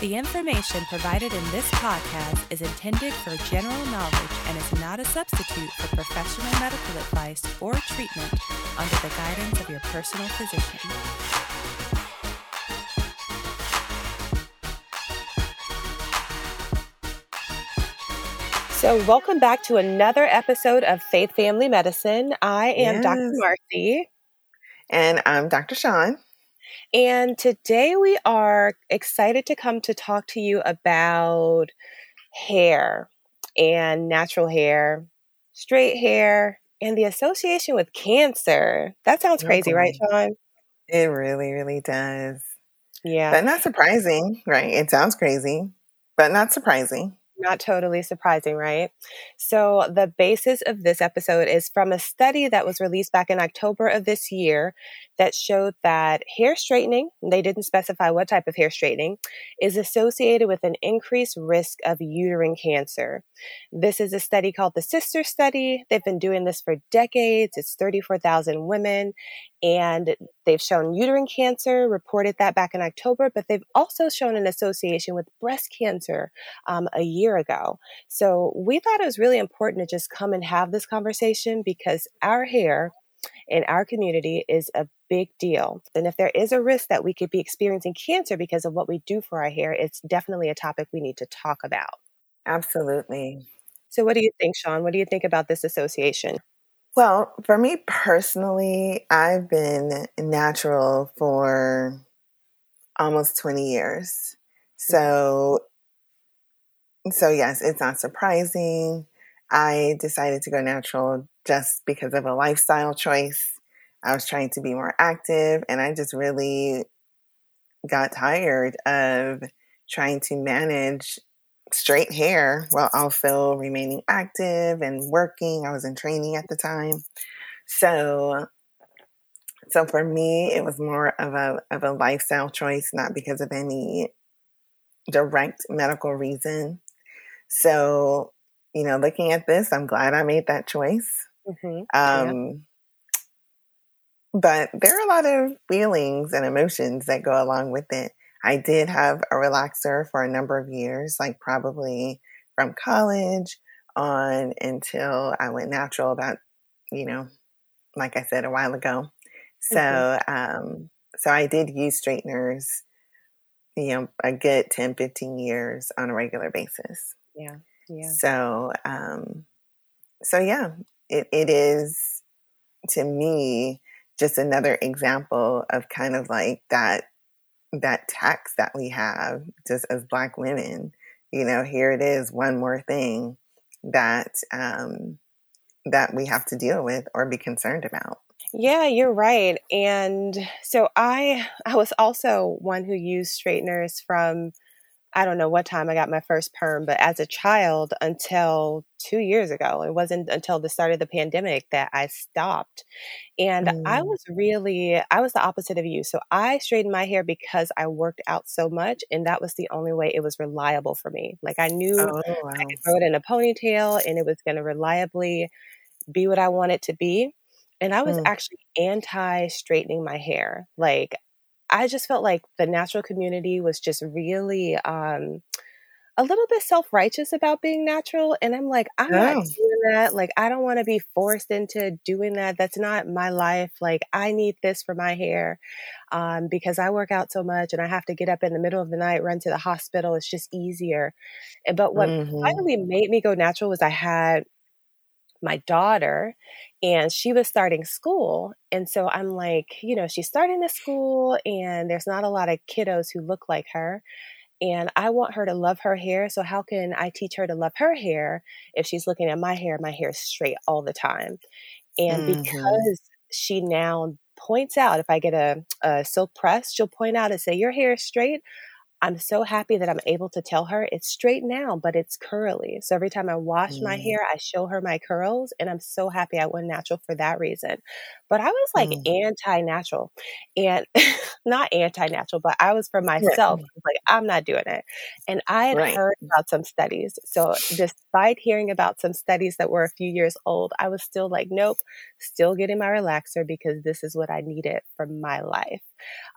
The information provided in this podcast is intended for general knowledge and is not a substitute for professional medical advice or treatment under the guidance of your personal physician. So, welcome back to another episode of Faith Family Medicine. I am yes. Dr. Marcy. And I'm Dr. Sean. And today we are excited to come to talk to you about hair and natural hair, straight hair, and the association with cancer. That sounds oh, crazy, okay. right, Sean? It really, really does. Yeah. But not surprising, right? It sounds crazy, but not surprising. Not totally surprising, right? So, the basis of this episode is from a study that was released back in October of this year that showed that hair straightening, they didn't specify what type of hair straightening, is associated with an increased risk of uterine cancer. This is a study called the Sister Study. They've been doing this for decades. It's 34,000 women, and they've shown uterine cancer, reported that back in October, but they've also shown an association with breast cancer um, a year ago. So we thought it was really important to just come and have this conversation because our hair in our community is a big deal. And if there is a risk that we could be experiencing cancer because of what we do for our hair, it's definitely a topic we need to talk about. Absolutely. So, what do you think, Sean? What do you think about this association? Well, for me personally, I've been natural for almost 20 years. So, so yes, it's not surprising. I decided to go natural just because of a lifestyle choice. I was trying to be more active and I just really got tired of trying to manage straight hair while also remaining active and working. I was in training at the time. So so for me it was more of a of a lifestyle choice, not because of any direct medical reason. So, you know, looking at this, I'm glad I made that choice. Mm-hmm. Um, yeah. But there are a lot of feelings and emotions that go along with it. I did have a relaxer for a number of years, like probably from college on until I went natural about, you know, like I said a while ago. So, mm-hmm. um, so I did use straighteners, you know, a good 10, 15 years on a regular basis. Yeah. Yeah. So, um, so yeah, it, it is to me just another example of kind of like that that tax that we have just as black women you know here it is one more thing that um that we have to deal with or be concerned about yeah you're right and so i i was also one who used straighteners from I don't know what time I got my first perm, but as a child until two years ago, it wasn't until the start of the pandemic that I stopped. And mm. I was really, I was the opposite of you. So I straightened my hair because I worked out so much, and that was the only way it was reliable for me. Like I knew oh, wow. I could throw it in a ponytail and it was going to reliably be what I want it to be. And I was mm. actually anti straightening my hair. Like I just felt like the natural community was just really um, a little bit self righteous about being natural. And I'm like, I'm oh. not doing that. Like, I don't want to be forced into doing that. That's not my life. Like, I need this for my hair um, because I work out so much and I have to get up in the middle of the night, run to the hospital. It's just easier. But what mm-hmm. finally made me go natural was I had my daughter and she was starting school and so i'm like you know she's starting the school and there's not a lot of kiddos who look like her and i want her to love her hair so how can i teach her to love her hair if she's looking at my hair my hair is straight all the time and mm-hmm. because she now points out if i get a, a silk press she'll point out and say your hair is straight I'm so happy that I'm able to tell her it's straight now, but it's curly. So every time I wash mm. my hair, I show her my curls, and I'm so happy I went natural for that reason. But I was like mm. anti natural and not anti natural, but I was for myself. Right. Like, I'm not doing it. And I had right. heard about some studies. So despite hearing about some studies that were a few years old, I was still like, nope, still getting my relaxer because this is what I needed for my life.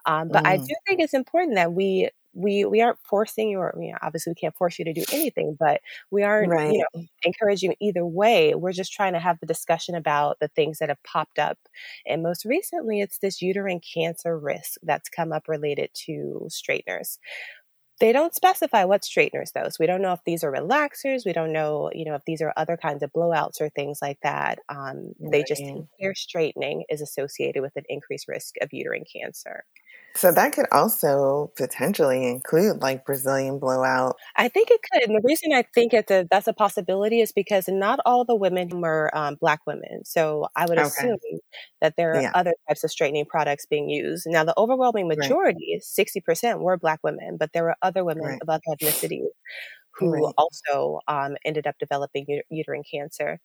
Um, but mm. I do think it's important that we we we aren't forcing you or you know, obviously we can't force you to do anything but we aren't right. you know encouraging either way. We're just trying to have the discussion about the things that have popped up. And most recently it's this uterine cancer risk that's come up related to straighteners. They don't specify what straighteners though so we don't know if these are relaxers. We don't know you know if these are other kinds of blowouts or things like that. Um, they right. just hair straightening is associated with an increased risk of uterine cancer so that could also potentially include like Brazilian blowout. I think it could. And the reason I think it's a, that's a possibility is because not all the women were um, black women. So I would okay. assume that there are yeah. other types of straightening products being used. Now, the overwhelming majority, right. 60%, were black women, but there were other women right. of other ethnicities who right. also um, ended up developing uterine cancer.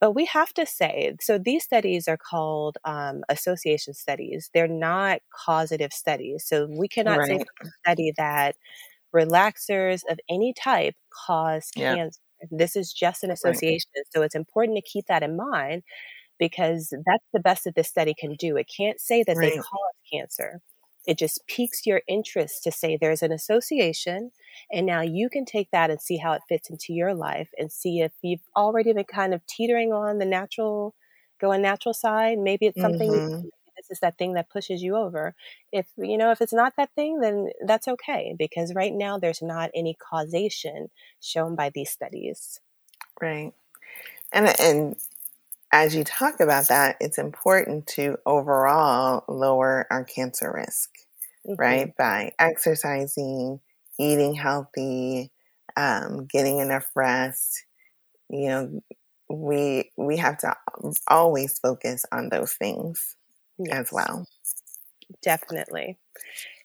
But we have to say, so these studies are called um, association studies. They're not causative studies. So we cannot right. say from a study that relaxers of any type cause yeah. cancer. This is just an association. Right. So it's important to keep that in mind because that's the best that this study can do. It can't say that right. they cause cancer. It just piques your interest to say there's an association, and now you can take that and see how it fits into your life and see if you've already been kind of teetering on the natural, going natural side. Maybe it's something. Mm-hmm. This is that thing that pushes you over. If you know, if it's not that thing, then that's okay because right now there's not any causation shown by these studies. Right, and and as you talk about that, it's important to overall lower our cancer risk, mm-hmm. right? By exercising, eating healthy, um, getting enough rest. You know, we we have to always focus on those things yes. as well. Definitely.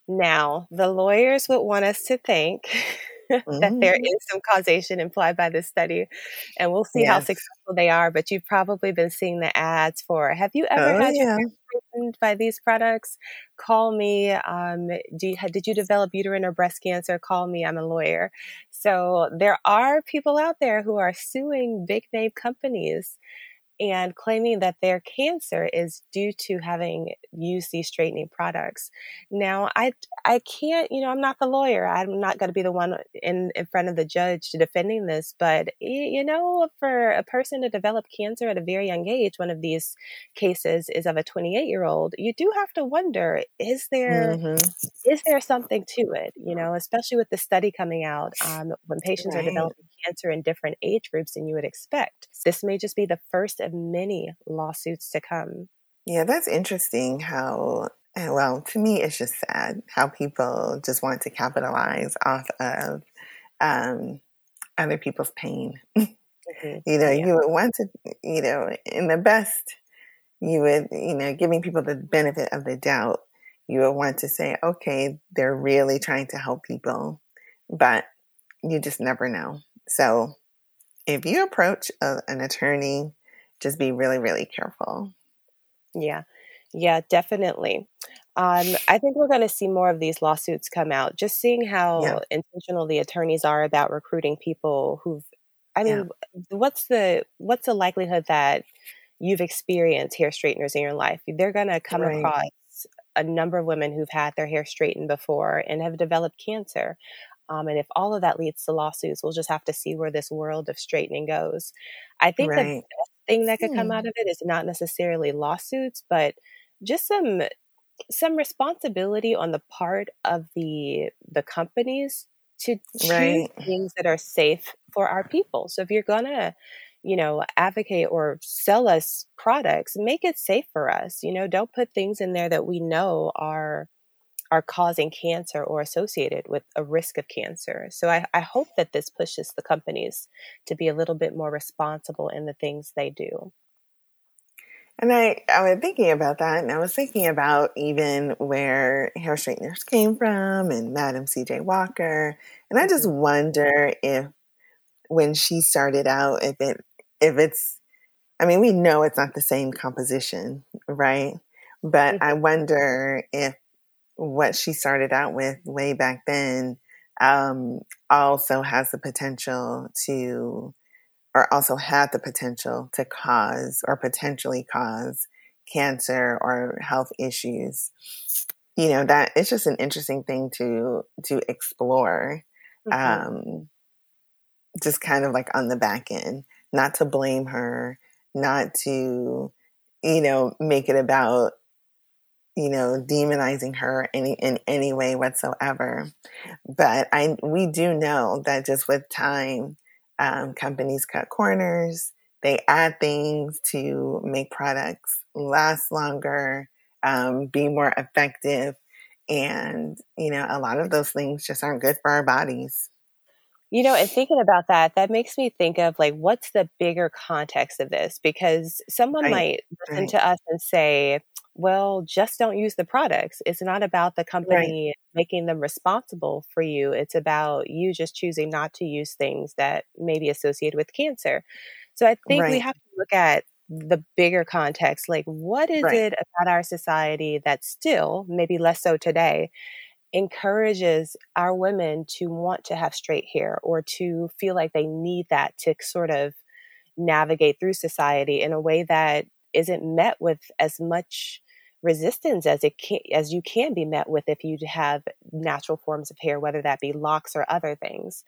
Now, the lawyers would want us to think. that there mm-hmm. is some causation implied by this study. And we'll see yes. how successful they are. But you've probably been seeing the ads for have you ever oh, had yeah. by these products? Call me. Um, do you, did you develop uterine or breast cancer? Call me. I'm a lawyer. So there are people out there who are suing big name companies and claiming that their cancer is due to having used these straightening products. Now, I I can't, you know, I'm not the lawyer. I'm not going to be the one in in front of the judge defending this, but you know, for a person to develop cancer at a very young age, one of these cases is of a 28 year old. You do have to wonder: is there mm-hmm. is there something to it? You know, especially with the study coming out um, when patients right. are developing cancer in different age groups than you would expect. This may just be the first of many lawsuits to come. Yeah, that's interesting how, eh, well, to me, it's just sad how people just want to capitalize off of um, other people's pain. Mm-hmm. you know, yeah. you would want to, you know, in the best, you would, you know, giving people the benefit of the doubt, you would want to say, okay, they're really trying to help people, but you just never know. So if you approach a, an attorney, just be really, really careful. Yeah, yeah, definitely. Um, I think we're going to see more of these lawsuits come out. Just seeing how yeah. intentional the attorneys are about recruiting people who've. I mean, yeah. what's the what's the likelihood that you've experienced hair straighteners in your life? They're going to come right. across a number of women who've had their hair straightened before and have developed cancer. Um, and if all of that leads to lawsuits, we'll just have to see where this world of straightening goes. I think right. the best thing that could come hmm. out of it is not necessarily lawsuits, but just some some responsibility on the part of the the companies to choose right. things that are safe for our people. So if you're gonna, you know, advocate or sell us products, make it safe for us. You know, don't put things in there that we know are are causing cancer or associated with a risk of cancer. So I, I, hope that this pushes the companies to be a little bit more responsible in the things they do. And I, I was thinking about that, and I was thinking about even where hair straighteners came from and Madam C.J. Walker, and I just mm-hmm. wonder if when she started out, if it, if it's, I mean, we know it's not the same composition, right? But I mm-hmm. wonder if what she started out with way back then um, also has the potential to, or also had the potential to cause or potentially cause cancer or health issues. you know that it's just an interesting thing to to explore mm-hmm. um just kind of like on the back end not to blame her not to you know make it about you know demonizing her any in any way whatsoever but i we do know that just with time um, companies cut corners they add things to make products last longer um, be more effective. And, you know, a lot of those things just aren't good for our bodies. You know, and thinking about that, that makes me think of like, what's the bigger context of this? Because someone right. might listen right. to us and say, well, just don't use the products. It's not about the company right. making them responsible for you. It's about you just choosing not to use things that may be associated with cancer. So I think we have to look at the bigger context like what is right. it about our society that still maybe less so today encourages our women to want to have straight hair or to feel like they need that to sort of navigate through society in a way that isn't met with as much resistance as it can, as you can be met with if you have natural forms of hair, whether that be locks or other things.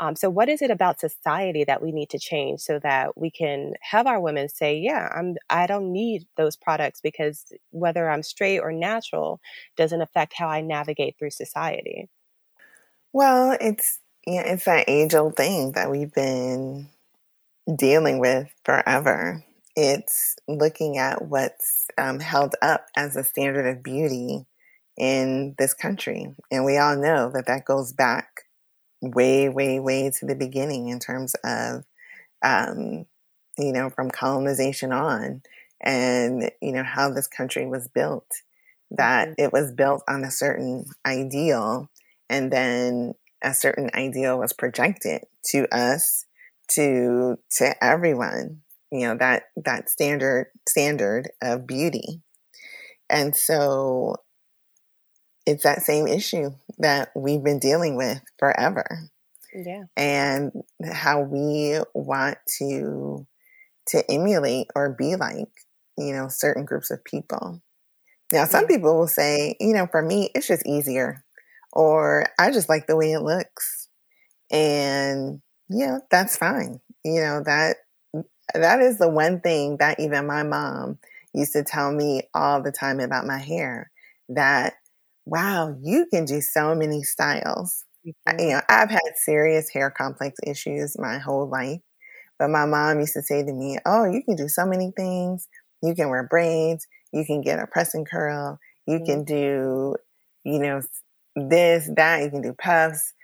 Um, so, what is it about society that we need to change so that we can have our women say, "Yeah, I'm. I don't need those products because whether I'm straight or natural doesn't affect how I navigate through society." Well, it's yeah, it's that age old thing that we've been dealing with forever. It's looking at what's um, held up as a standard of beauty in this country, and we all know that that goes back way, way, way to the beginning in terms of, um, you know, from colonization on and, you know, how this country was built, that mm-hmm. it was built on a certain ideal and then a certain ideal was projected to us, to, to everyone, you know, that, that standard, standard of beauty. And so it's that same issue that we've been dealing with forever. Yeah. And how we want to to emulate or be like, you know, certain groups of people. Now, some yeah. people will say, you know, for me, it's just easier, or I just like the way it looks. And, yeah, that's fine. You know, that that is the one thing that even my mom used to tell me all the time about my hair that wow, you can do so many styles. Mm-hmm. You know, I've had serious hair complex issues my whole life, but my mom used to say to me, "Oh, you can do so many things. You can wear braids. You can get a press and curl. You mm-hmm. can do, you know, this, that. You can do puffs."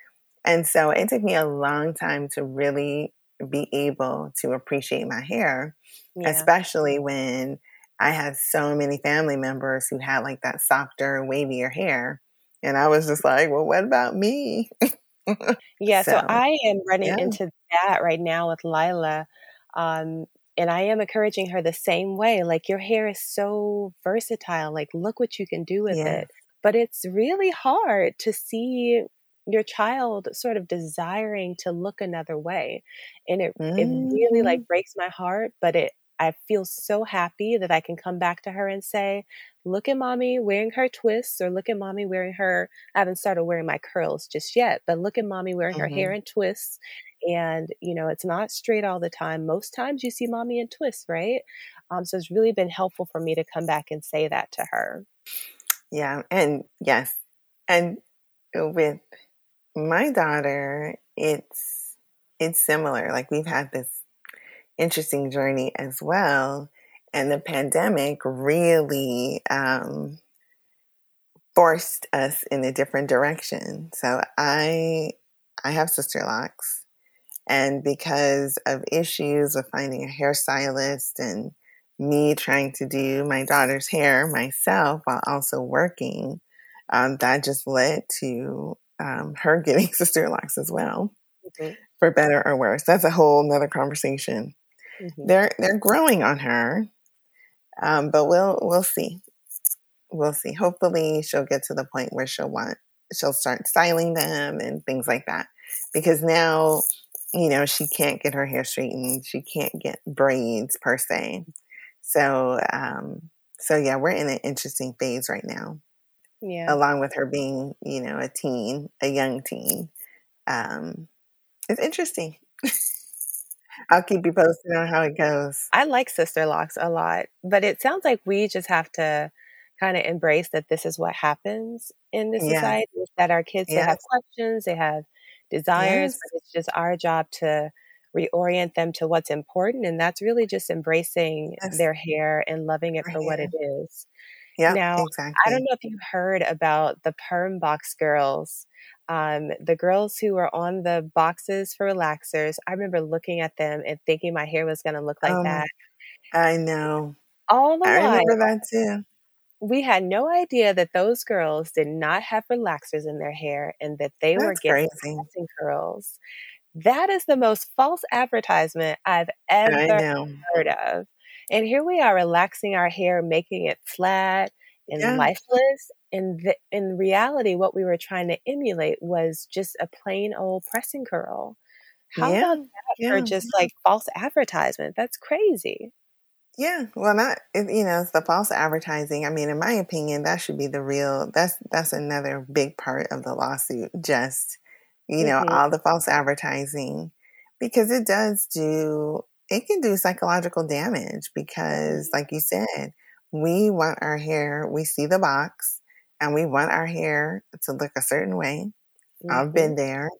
And so it took me a long time to really be able to appreciate my hair, yeah. especially when I had so many family members who had like that softer, wavier hair. And I was just like, well, what about me? yeah, so, so, I am running yeah. into that right now with Lila. Um, and I am encouraging her the same way. Like, your hair is so versatile. Like, look what you can do with yeah. it. But it's really hard to see your child sort of desiring to look another way. And it, mm-hmm. it really like mm-hmm. breaks my heart, but it I feel so happy that I can come back to her and say, look at mommy wearing her twists, or look at mommy wearing her. I haven't started wearing my curls just yet, but look at mommy wearing mm-hmm. her hair mm-hmm. in twists. And, you know, it's not straight all the time. Most times you see mommy in twists, right? Um, so it's really been helpful for me to come back and say that to her. Yeah. And yes. And with my daughter, it's, it's similar. Like we've had this interesting journey as well. And the pandemic really um, forced us in a different direction. So I I have Sisterlocks, and because of issues with finding a hairstylist and me trying to do my daughter's hair myself while also working, um, that just led to um, her getting Sisterlocks as well, mm-hmm. for better or worse. That's a whole nother conversation. Mm-hmm. They're they're growing on her, um, but we'll we'll see. We'll see. Hopefully, she'll get to the point where she'll want she'll start styling them and things like that. Because now, you know, she can't get her hair straightened. She can't get braids per se. So, um, so yeah, we're in an interesting phase right now. Yeah. along with her being, you know, a teen, a young teen. Um, it's interesting. I'll keep you posted on how it goes. I like Sisterlocks a lot, but it sounds like we just have to kind of embrace that this is what happens in this Yeah. society. That our kids they have questions, they have desires, Yes. but it's just our job to reorient them to what's important, and that's really just embracing Yes. their hair and loving it for what it is. Yeah, Now, I don't know if you've heard about the perm box girls. Um, the girls who were on the boxes for relaxers. I remember looking at them and thinking my hair was going to look like my, that. I know. All the I while, remember that too. we had no idea that those girls did not have relaxers in their hair and that they were That's getting crazy. curls. That is the most false advertisement I've ever heard of. And here we are relaxing our hair, making it flat and Yeah. lifeless. And the, in reality, what we were trying to emulate was just a plain old pressing curl. How Yeah. about that for just like false advertisement? That's crazy. Yeah. Well, not you know, it's the false advertising. I mean, in my opinion, that should be the real. That's that's another big part of the lawsuit. Just you know, hmm all the false advertising because it does do. It can do psychological damage because, like you said, we want our hair. We see the box, and we want our hair to look a certain way. I've hmm been there.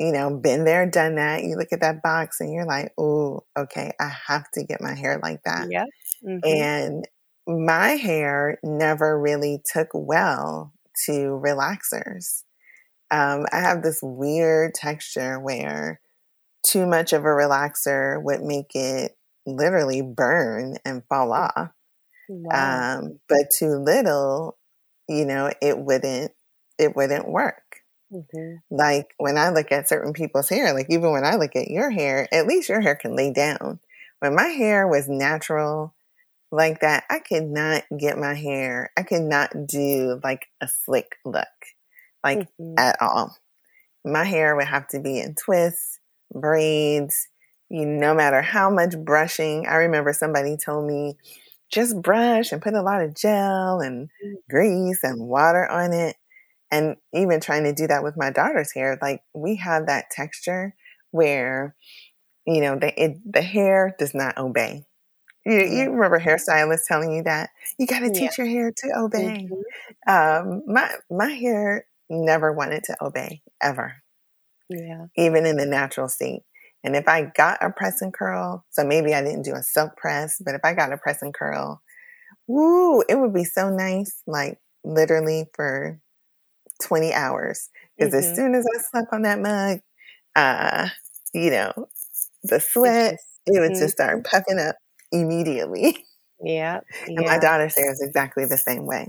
you know, been there, done that. You look at that box and you're like, oh, okay, I have to get my hair like that. Yep. hmm And my hair never really took well to relaxers. Um, I have this weird texture where too much of a relaxer would make it literally burn and fall off. Wow. Um, but too little, you know, it wouldn't, it wouldn't work hmm like when I look at certain people's hair, like even when I look at your hair, at least your hair can lay down. When my hair was natural like that, I could not get my hair, I could not do like a slick look, like hmm at all. My hair would have to be in twists, braids, you no matter how much brushing. I remember somebody told me just brush and put a lot of gel and grease and water on it. And even trying to do that with my daughter's hair like we have that texture where you know the it, the hair does not obey. You, Yeah. you remember hairstylists telling you that? You got to Yeah. teach your hair to obey. Hmm um my my hair never wanted to obey ever Yeah. even in the natural state and if i got a press and curl so maybe i didn't do a silk press but if i got a press and curl woo it would be so nice like literally for 20 hours because as hmm soon as I slept on that mug, uh, you know, the sweat, just, it would hmm just start puffing up immediately. yeah. and my daughter is exactly the same way.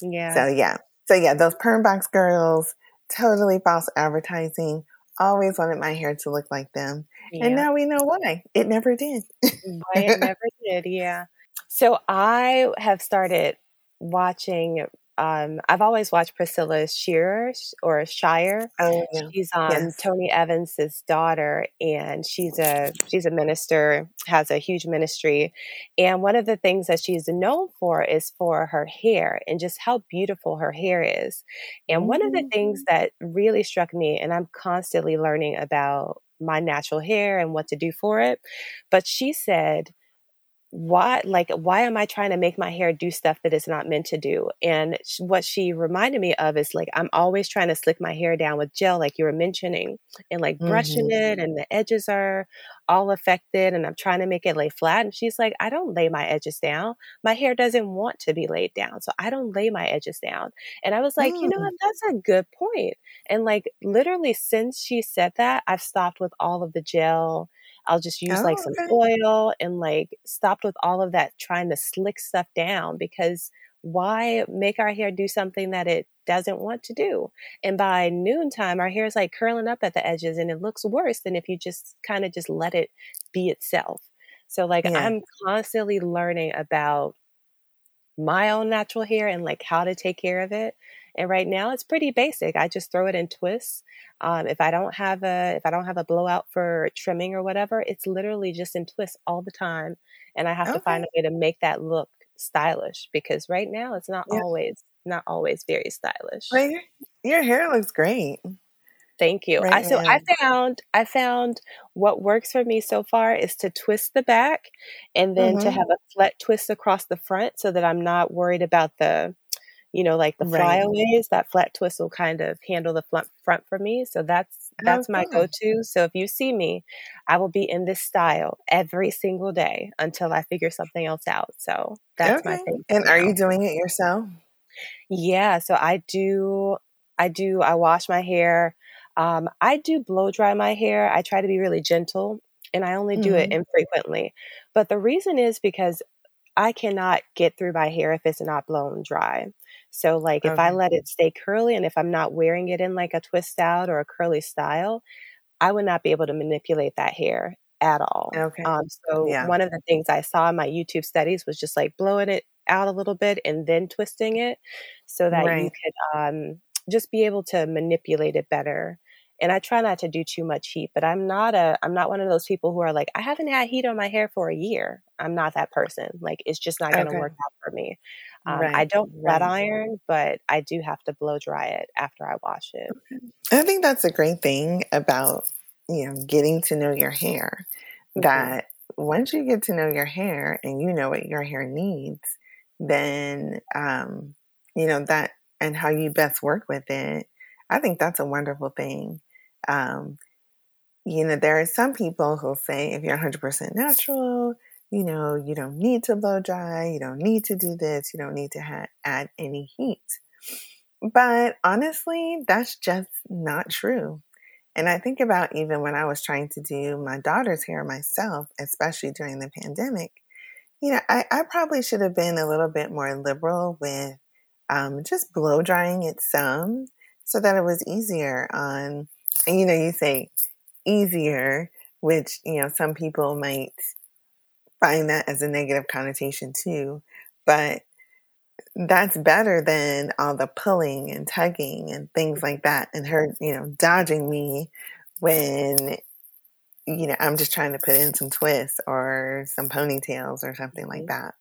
Yeah. So yeah. So yeah, those perm box girls, totally false advertising. Always wanted my hair to look like them. And now we know why. It never did. Why it never did. Yeah. So I have started watching. Um, I've always watched Priscilla Shirer or Shire. oh yeah. She's um, Yes. Tony Evans's daughter, and she's a she's a minister, has a huge ministry, and one of the things that she's known for is for her hair and just how beautiful her hair is. And one of the things Mhm. that really struck me, and I'm constantly learning about my natural hair and what to do for it, but she said why like why am i trying to make my hair do stuff that it's not meant to do? And sh- what she reminded me of is like i'm always trying to slick my hair down with gel like you were mentioning and like brushing Mhm. it and the edges are all affected and i'm trying to make it lay flat and she's like i don't lay my edges down. My hair doesn't want to be laid down so i don't lay my edges down. And i was like you know Mm. what? That's a good point. And like literally since she said that i've stopped with all of the gel I'll just use like Oh, some okay. oil and like stopped with all of that trying to slick stuff down because why make our hair do something that it doesn't want to do? And by noontime, our hair is like curling up at the edges and it looks worse than if you just kind of just let it be itself. So like Yeah. I'm constantly learning about my own natural hair and like how to take care of it. And right now it's pretty basic. I just throw it in twists. Um, if I don't have a if I don't have a blowout for trimming or whatever, it's literally just in twists all the time. And I have to find a way to make that look stylish because right now it's not Yeah. always not always very stylish. Well, your, your hair looks great. Thank you. Right I so I found I found what works for me so far is to twist the back and then to hmm have a flat twist across the front so that I'm not worried about the you know like the Right. flyaways. That flat twist will kind of handle the front front for me. So that's Oh, that's my go-to. So if you see me, I will be in this style every single day until I figure something else out. So that's my thing And are you doing it yourself? Yeah, so I do I do I wash my hair. Um, I do blow dry my hair. I try to be really gentle and I only do it hmm infrequently. But the reason is because I cannot get through my hair if it's not blown dry. So like if I let it stay curly and if I'm not wearing it in like a twist out or a curly style, I would not be able to manipulate that hair at all. Okay. Um, so Yeah. one of the things I saw in my YouTube studies was just like blowing it out a little bit and then twisting it so that you Right. could um, just be able to manipulate it better. And I try not to do too much heat, but I'm not a I'm not one of those people who are like I haven't had heat on my hair for a year. I'm not that person. Like it's just not going to Okay. work out for me. Um, I don't flat Right. iron, but I do have to blow dry it after I wash it. I think that's a great thing about, you know, getting to know your hair. hmm That once you get to know your hair and you know what your hair needs, then, um, you know, that and how you best work with it, I think that's a wonderful thing. Um, you know, there are some people who'll say if you're 100% natural, you know, you don't need to blow dry, you don't need to do this, you don't need to ha- add any heat. But honestly, that's just not true. And I think about even when I was trying to do my daughter's hair myself, especially during the pandemic, you know, I, I probably should have been a little bit more liberal with um, just blow drying it some so that it was easier on, and you know, you say easier, which, you know, some people might that as a negative connotation too. But that's better than all the pulling and tugging and things like that and her you know dodging me when you know i'm just trying to put in some twists or some ponytails or something like Mhm. that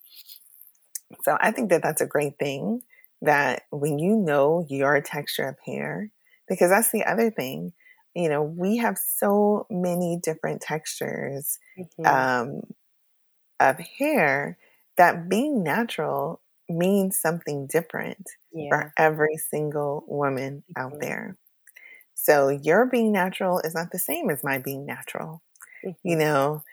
so i think that that's a great thing that when you know your texture of hair because that's the other thing you know we have so many different textures hmm um, of hair that being natural means something different Yeah. for every single woman out hmm there. So your being natural is not the same as my being natural. You hmm know,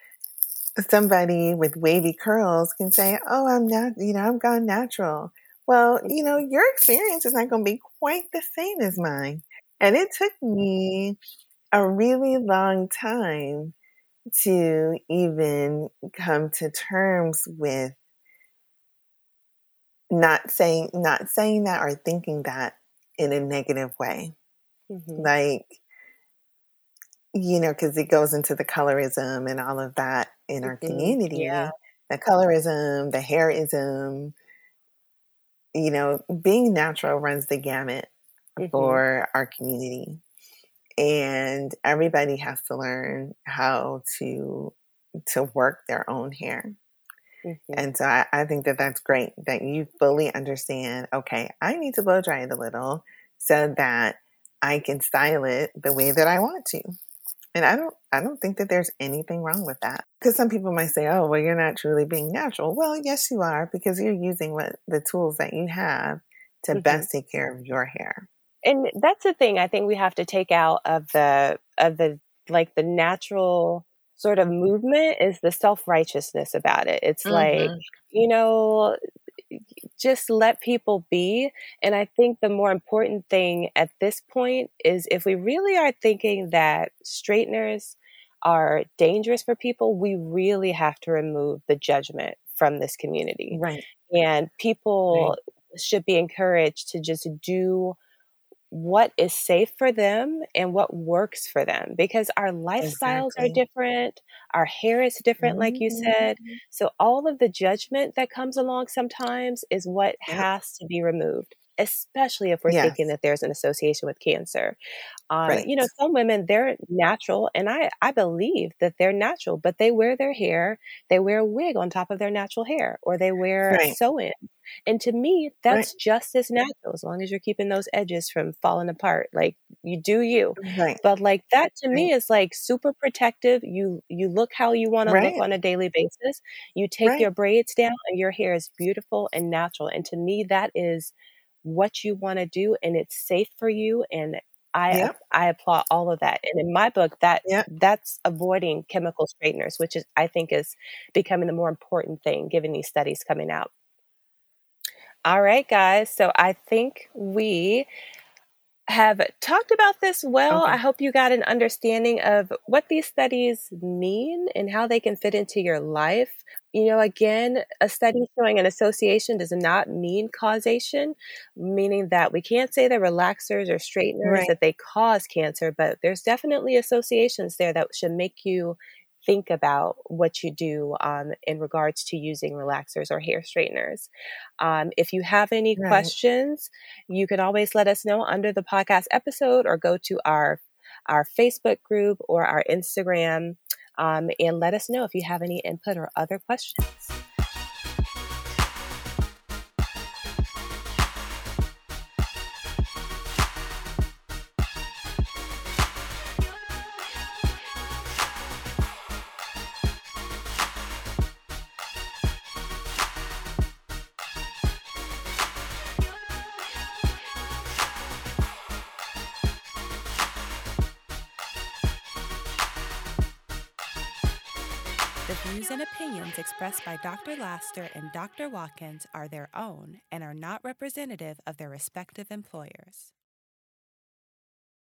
somebody with wavy curls can say, "Oh, I'm not, you know, I've gone natural." Well, you know, your experience is not going to be quite the same as mine. And it took me a really long time to even come to terms with not saying not saying that or thinking that in a negative way. Hmm like you know because it goes into the colorism and all of that in our hmm community Yeah. the colorism the hairism. You know being natural runs the gamut hmm for our community and everybody has to learn how to to work their own hair hmm And so I, I think that that's great that you fully understand, okay, I need to blow dry it a little so that I can style it the way that I want to. And I don't I don't think that there's anything wrong with that. Because some people might say, "Oh, well you're not truly being natural." Well, yes you are because you're using what the tools that you have to hmm best take care of your hair. And that's the thing I think we have to take out of the of the like the natural sort of movement is the self-righteousness about it. It's like, Mhm. you know, just let people be. And I think the more important thing at this point is if we really are thinking that straighteners are dangerous for people, we really have to remove the judgment from this community. Right. And Right. people should be encouraged to just do what is safe for them and what works for them because our lifestyles are different, our hair is different, like you said. Mhm. So, all of the judgment that comes along sometimes is what Yep. has to be removed, especially if we're Yes. thinking that there's an association with cancer. Um, you know, some women, they're natural, and I, I believe that they're natural, but they wear their hair, they wear a wig on top of their natural hair, or they wear Right. sew in. And to me, Right. that's just as natural as long as you're keeping those edges from falling apart. Like you do you. Right. But like that to me is like super protective. You you look how you want to look on a daily basis. You take your braids down and your hair is beautiful and natural. And to me that is what you want to do and it's safe for you and I Yep. I applaud all of that. And in my book that Yep. that's avoiding chemical straighteners, which is I think is becoming the more important thing given these studies coming out. All right, guys. So I think we have talked about this well. I hope you got an understanding of what these studies mean and how they can fit into your life. You know, again, a study showing an association does not mean causation, meaning that we can't say that relaxers or straighteners Right. that they cause cancer, but there's definitely associations there that should make you think about what you do um, in regards to using relaxers or hair straighteners. Um, if you have any Right. questions, you can always let us know under the podcast episode or go to our our Facebook group or our Instagram um, and let us know if you have any input or other questions. Expressed by Dr. Laster and Dr. Watkins are their own and are not representative of their respective employers.